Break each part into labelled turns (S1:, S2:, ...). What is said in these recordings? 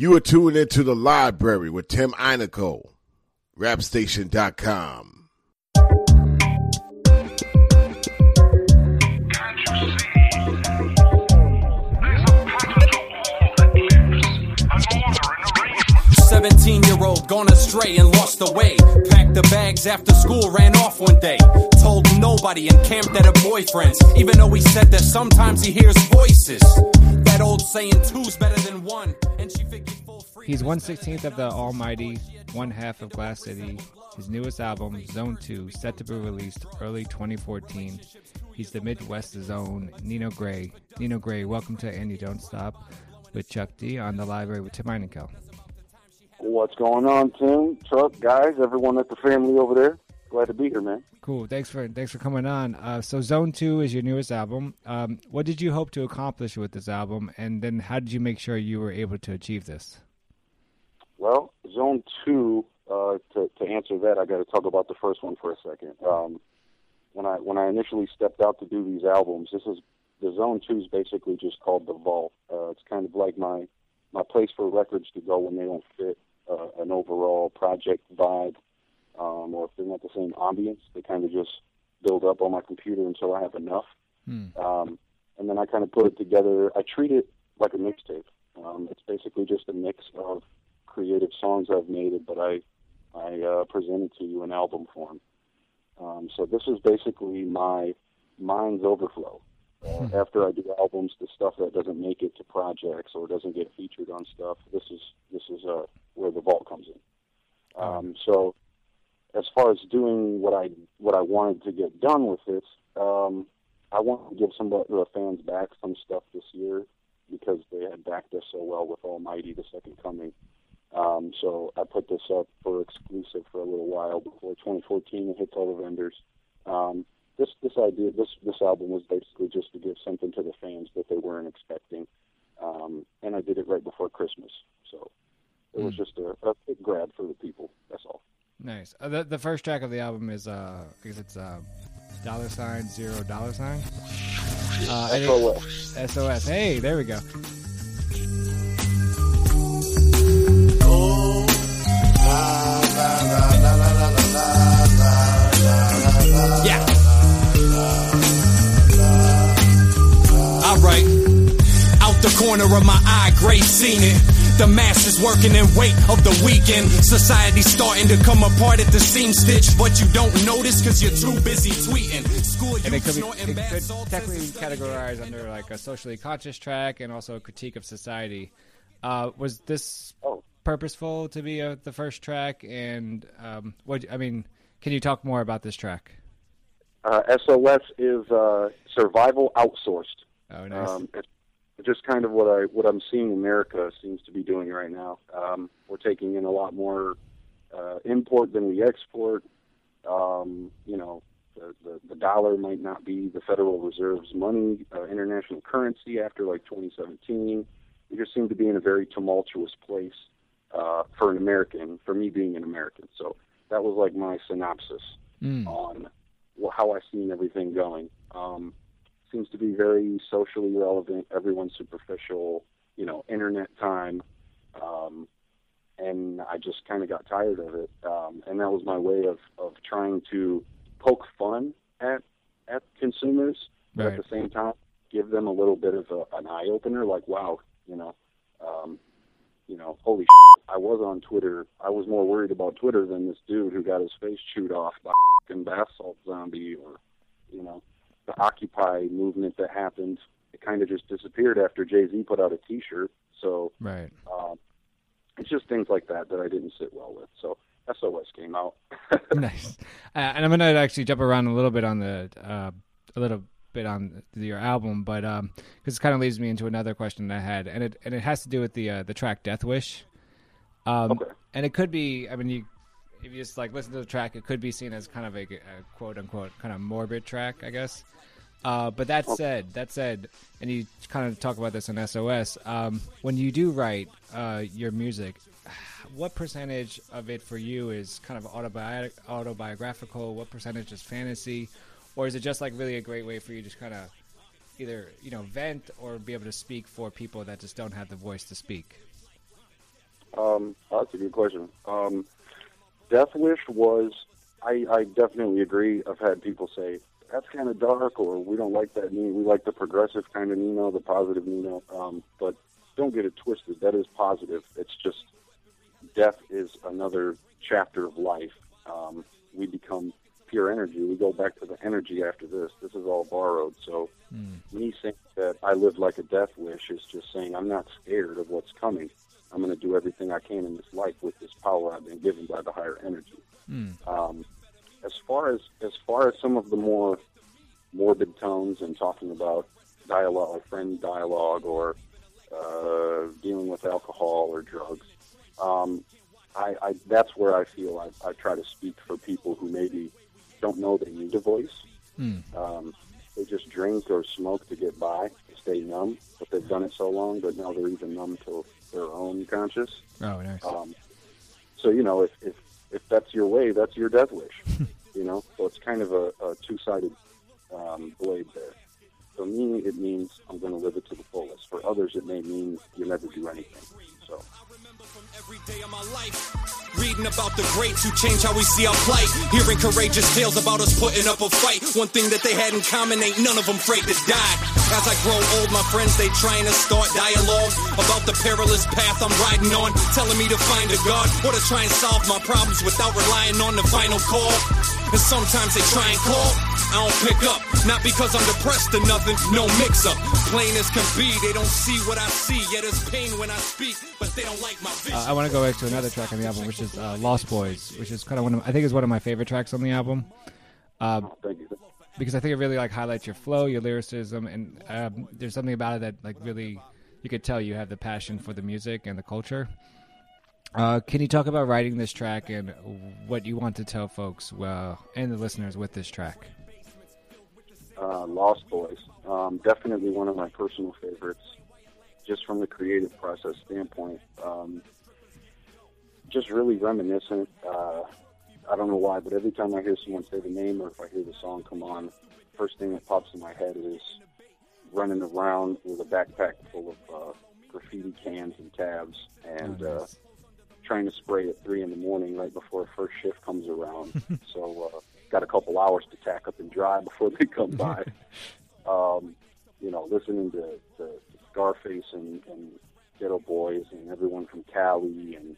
S1: You are tuned into the library with Tim Einico, rapstation.com.
S2: Seventeen-year-old gone astray and lost the way. Packed the bags after school, ran off one day. Told nobody and camped at a boyfriend's, even though he said that sometimes he hears voices. That old saying, two's better than one, and she figured full free.
S3: He's one sixteenth of the Almighty, one half of Glass City. His newest album, Zone 2, set to be released early 2014. He's the Midwest's own Nino Gray. Nino Gray, welcome to And You Don't Stop with Chuck D on the library with Tim Einico.
S4: What's going on, Tim, Chuck, guys, everyone at the family over there? Glad to be here, man.
S3: Cool. Thanks for thanks for coming on. Uh, so Zone Two is your newest album. Um, what did you hope to accomplish with this album, and then how did you make sure you were able to achieve this?
S4: Well, Zone Two. Uh, to to answer that, I got to talk about the first one for a second. Um, when I when I initially stepped out to do these albums, this is the Zone Two is basically just called the Vault. Uh, it's kind of like my my place for records to go when they don't fit uh, an overall project vibe, um, or if they're not the same ambience, they kind of just build up on my computer until I have enough.
S3: Hmm.
S4: Um, and then I kind of put it together. I treat it like a mixtape. Um, it's basically just a mix of creative songs I've made, but I I uh, present it to you in album form. Um, so this is basically my mind's overflow. Uh, after I do albums, the stuff that doesn't make it to projects or doesn't get featured on stuff, this is this is uh, where the vault comes in. Um, so, far as doing what I what I wanted to get done with it, um, I want to give some of the fans back some stuff this year because they had backed us so well with Almighty, the Second Coming. Um, so I put this up for exclusive for a little while before 2014 it hits all the vendors. Um, this this idea this this album was basically just to give something to the fans that they weren't expecting, um, and I did it right before Christmas. So it was just a, a big grab for the people. That's all.
S3: Nice. Uh, the the first track of the album is uh, I guess it's uh, dollar sign zero dollar sign. Uh,
S4: SOS.
S3: SOS. Hey, there we go.
S2: Yeah. Alright. Out the corner of my eye, Grace seen it. The masses working in wait of the weekend. Society starting to come apart at the seam stitch, but you don't notice because you're too busy tweeting. School
S3: And it could be it could technically be categorized under like a socially conscious track and also a critique of society. Uh, was this
S4: Oh.
S3: purposeful to be uh the first track? And um, what I mean, can you talk more about this track?
S4: Uh, SOS is uh, survival outsourced.
S3: Oh, nice.
S4: Um, it's just kind of what I what I'm seeing America seems to be doing right now. Um, we're taking in a lot more uh, import than we export. Um, you know, the, the the dollar might not be the Federal Reserve's money, uh, international currency after like 2017. We just seem to be in a very tumultuous place uh, for an American, for me being an American. So that was like my synopsis
S3: Mm.
S4: on how I've seen everything going. Um, seems to be very socially relevant. Everyone's superficial, you know, internet time. Um, and I just kind of got tired of it. Um, and that was my way of, of trying to poke fun at at consumers, but at the same time give them a little bit of a, an eye opener. Like, wow, you know, um, you know, holy shit, I was on Twitter. I was more worried about Twitter than this dude who got his face chewed off by a bath salt zombie or, you know, the Occupy movement that happened. It kind of just disappeared after Jay Z put out a T-shirt. So,
S3: right.
S4: Um, it's just things like that that I didn't sit well with. So SOS came out.
S3: nice. Uh, and I'm gonna actually jump around a little bit on the uh, a little bit on your album, but um, because it kind of leads me into another question that I had, and it and it has to do with the uh, the track Death Wish. Um,
S4: okay.
S3: And it could be, I mean, you if you just like listen to the track, it could be seen as kind of a, a quote unquote kind of morbid track, I guess. Uh, but that said, that said, and you kind of talk about this in SOS. Um, when you do write uh, your music, what percentage of it for you is kind of autobi- autobiographical? What percentage is fantasy, or is it just like really a great way for you to just kind of either you know vent or be able to speak for people that just don't have the voice to speak?
S4: Um, that's a good question. Um, Death Wish was, I, I definitely agree. I've had people say that's kind of dark, or we don't like that. We like the progressive kind of Nino, the positive Nino. Um, but don't get it twisted. That is positive. It's just death is another chapter of life. Um, we become pure energy. We go back to the energy after this. This is all borrowed. So mm. me saying that I live like a death wish is just saying I'm not scared of what's coming. I'm going to do everything I can in this life with this power I've been given by the higher energy. Mm. Um, as far as as far as some of the more morbid tones and talking about dialogue, friend dialogue, or uh, dealing with alcohol or drugs, um, I, I that's where I feel I, I try to speak for people who maybe don't know they need a voice. Mm. Um, they just drink or smoke to get by, to stay numb, but they've done it so long that now they're even numb to their own conscious.
S3: Oh, nice. Um,
S4: so you know, if, if if that's your way, that's your death wish. you know, so it's kind of a, a two-sided um, blade there. For me, it means I'm going to live it to the fullest. For others, it may mean you never do anything. So.
S2: Reading about the greats who change how we see our plight, hearing courageous tales about us putting up a fight. One thing that they had in common ain't none of them afraid to die. As I grow old, my friends they trying to start dialogue about the perilous path I'm riding on, telling me to find a God or to try and solve my problems without relying on the final call. And sometimes they try and call, I don't pick up. Not because I'm depressed or nothing, no mix up. Plain as can be, they don't see what I see. Yet it's pain when I speak, but they don't like my vision.
S3: Uh, I want to go back to another track on the album, which is uh, Lost Boys, which is kind of one of I think is one of my favorite tracks on the album.
S4: Uh, oh, thank you.
S3: Because I think it really like highlights your flow, your lyricism, and um, there's something about it that like really you could tell you have the passion for the music and the culture. Uh, can you talk about writing this track and what you want to tell folks uh, and the listeners with this track?
S4: Uh, Lost Boys, um, definitely one of my personal favorites, just from the creative process standpoint. Um, just really reminiscent. Uh, I don't know why, but every time I hear someone say the name or if I hear the song come on, first thing that pops in my head is running around with a backpack full of uh, graffiti cans and tabs and. Oh, nice trying to spray at three in the morning right before first shift comes around. so uh, got a couple hours to tack up and dry before they come by. um, you know, listening to, to Scarface and, and Geto Boys and everyone from Cali, and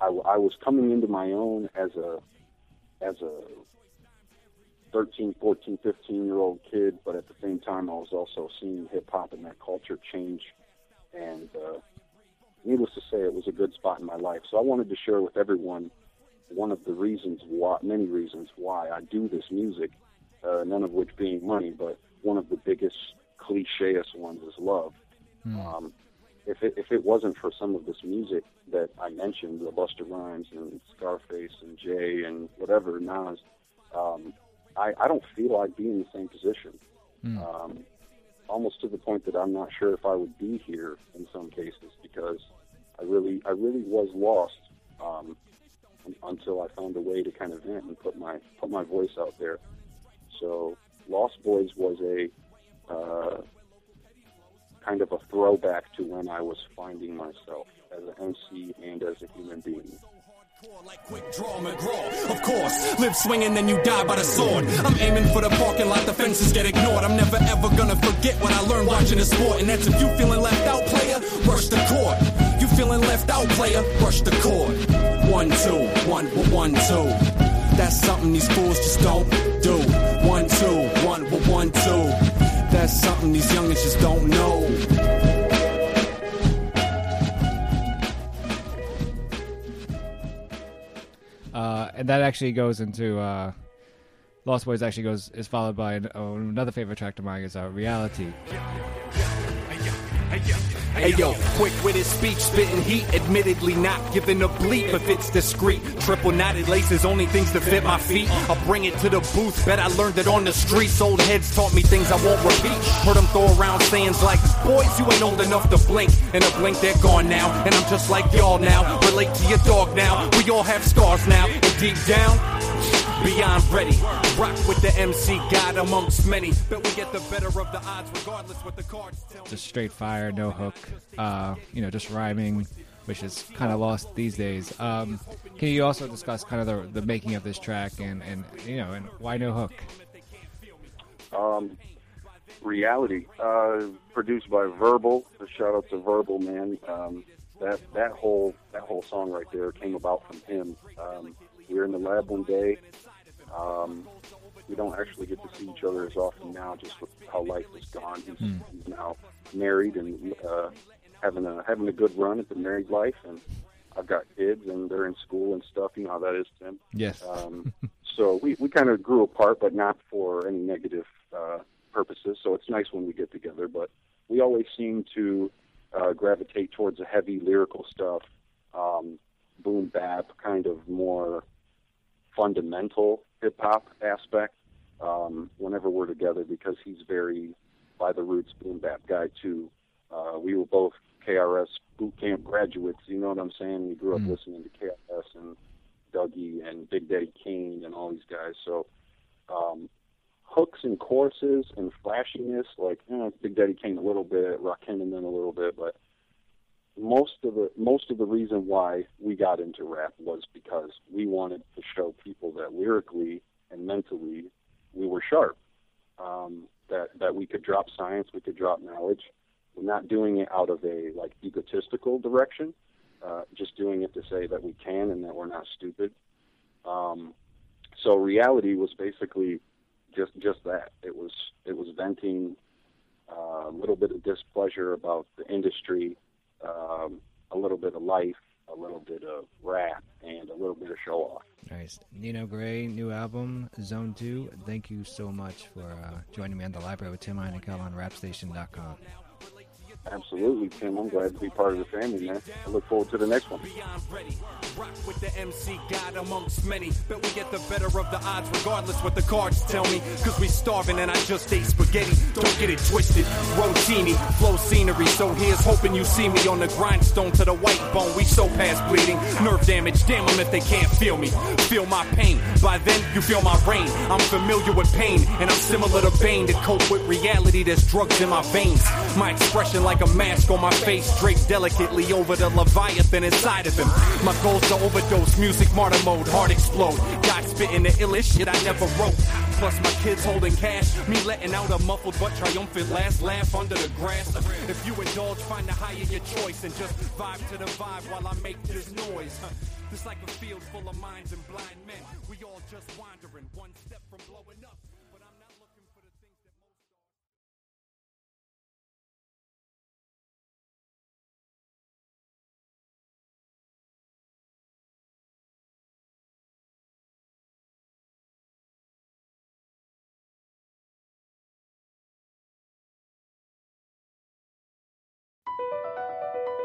S4: I, I was coming into my own as a as a 13, 14, 15 year old kid, but at the same time, I was also seeing hip hop and that culture change. And uh, needless to say, it was a good spot in my life. So I wanted to share with everyone one of the reasons why, many reasons why I do this music, uh, none of which being money, but one of the biggest clicheist ones is love. Mm. Um, if it, if it wasn't for some of this music that I mentioned, the Busta Rhymes and Scarface and Jay and whatever Nas, um, I, I don't feel I'd be in the same position. Mm. Um, almost to the point that I'm not sure if I would be here in some cases because I really I really was lost um, until I found a way to kind of vent and put my put my voice out there. So Lost Boys was a uh, kind of a throwback to when I was finding myself as an MC and as a human being. Like quick draw McGraw. Of course, live swinging, then you die by the sword. I'm aiming for the parking lot, the fences get ignored. I'm never ever gonna forget what I learned watching the sport. And that's if you feeling left out, player, rush the court.
S2: You feeling left out, player, brush the chord. One, two, one, one, two. That's something these fools just don't do. One, two, one, one, two. That's something these youngins just don't know.
S3: And that actually goes into uh, Lost Boys. Actually goes is followed by an, oh, another favorite track of mine is uh, Reality.
S2: Hey yo, quick with his speech, spitting heat, admittedly not giving a bleep if it's discreet. Triple knotted laces, only things to fit my feet. I'll bring it to the booth, bet I learned it on the streets. Old heads taught me things I won't repeat. Heard them throw around sayings like, boys, you ain't old enough to blink. In a blink, they're gone now, and I'm just like y'all now. Relate to your dog now, we all have scars now, and deep down, beyond ready. Rock with the MC God amongst many. Bet we get the better of the odds regardless what the cards tell.
S3: Just straight fire, no hook. Uh, you know, just rhyming, which is kind of lost these days. Um, can you also discuss kind of the, the making of this track and, and you know and why no hook?
S4: Um, reality, uh, produced by Verbal. A shout out to Verbal, man. Um, that that whole that whole song right there came about from him. Um, we were in the lab one day. Um, we don't actually get to see each other as often now, just with how life has gone. He's, he's now married and uh, having a having a good run at the married life, and I've got kids and they're in school and stuff. You know how that is, Tim.
S3: Yes.
S4: Um, so we, we kind of grew apart, but not for any negative uh, purposes. So it's nice when we get together. But we always seem to uh, gravitate towards the heavy lyrical stuff, um, boom bap, kind of more fundamental hip hop aspect. Um, whenever we're together, because he's very by the roots boom bap guy too. Uh, we were both KRS boot camp graduates. You know what I'm saying? We grew up listening to KRS and Dougie and Big Daddy Kane and all these guys. So um, hooks and courses and flashiness, like eh, Big Daddy Kane a little bit, Rakim and then a little bit, but most of the most of the reason why we got into rap was because we wanted to show people that lyrically and mentally we were sharp. Um, that that we could drop science, we could drop knowledge. We're not doing it out of a like egotistical direction, uh, just doing it to say that we can and that we're not stupid. Um, so reality was basically just just that. It was it was venting uh, a little bit of displeasure about the industry, um, a little bit of life, a little bit of rap, and a little bit of show off.
S3: Nice. Nino Gray, new album, Zone 2. Thank you so much for uh, joining me on the library with Tim Heineken on rapstation.com.
S4: Absolutely, Tim. I'm glad to be part of the family, man. I look forward to the next one.
S2: Rock with the MC God amongst many. Bet we get the better of the odds regardless what the cards tell me. Cause we starving and I just ate spaghetti. Don't get it twisted. Rotini, flow scenery. So here's hoping you see me on the grindstone to the white bone. We so past bleeding. Nerve damage, damn them if they can't feel me. Feel my pain. By then, you feel my rain. I'm familiar with pain. And I'm similar to Bane to cope with reality. There's drugs in my veins. My expression like a mask on my face, draped delicately over the Leviathan inside of him. My goals to overdose, music martyr mode, heart explode. God spitting the illest shit I never wrote. Plus my kids holding cash, me letting out a muffled but triumphant last laugh under the grass. If you indulge, find the higher your choice and just vibe to the vibe while I make this noise. It's like a field full of minds and blind men. We all just wandering,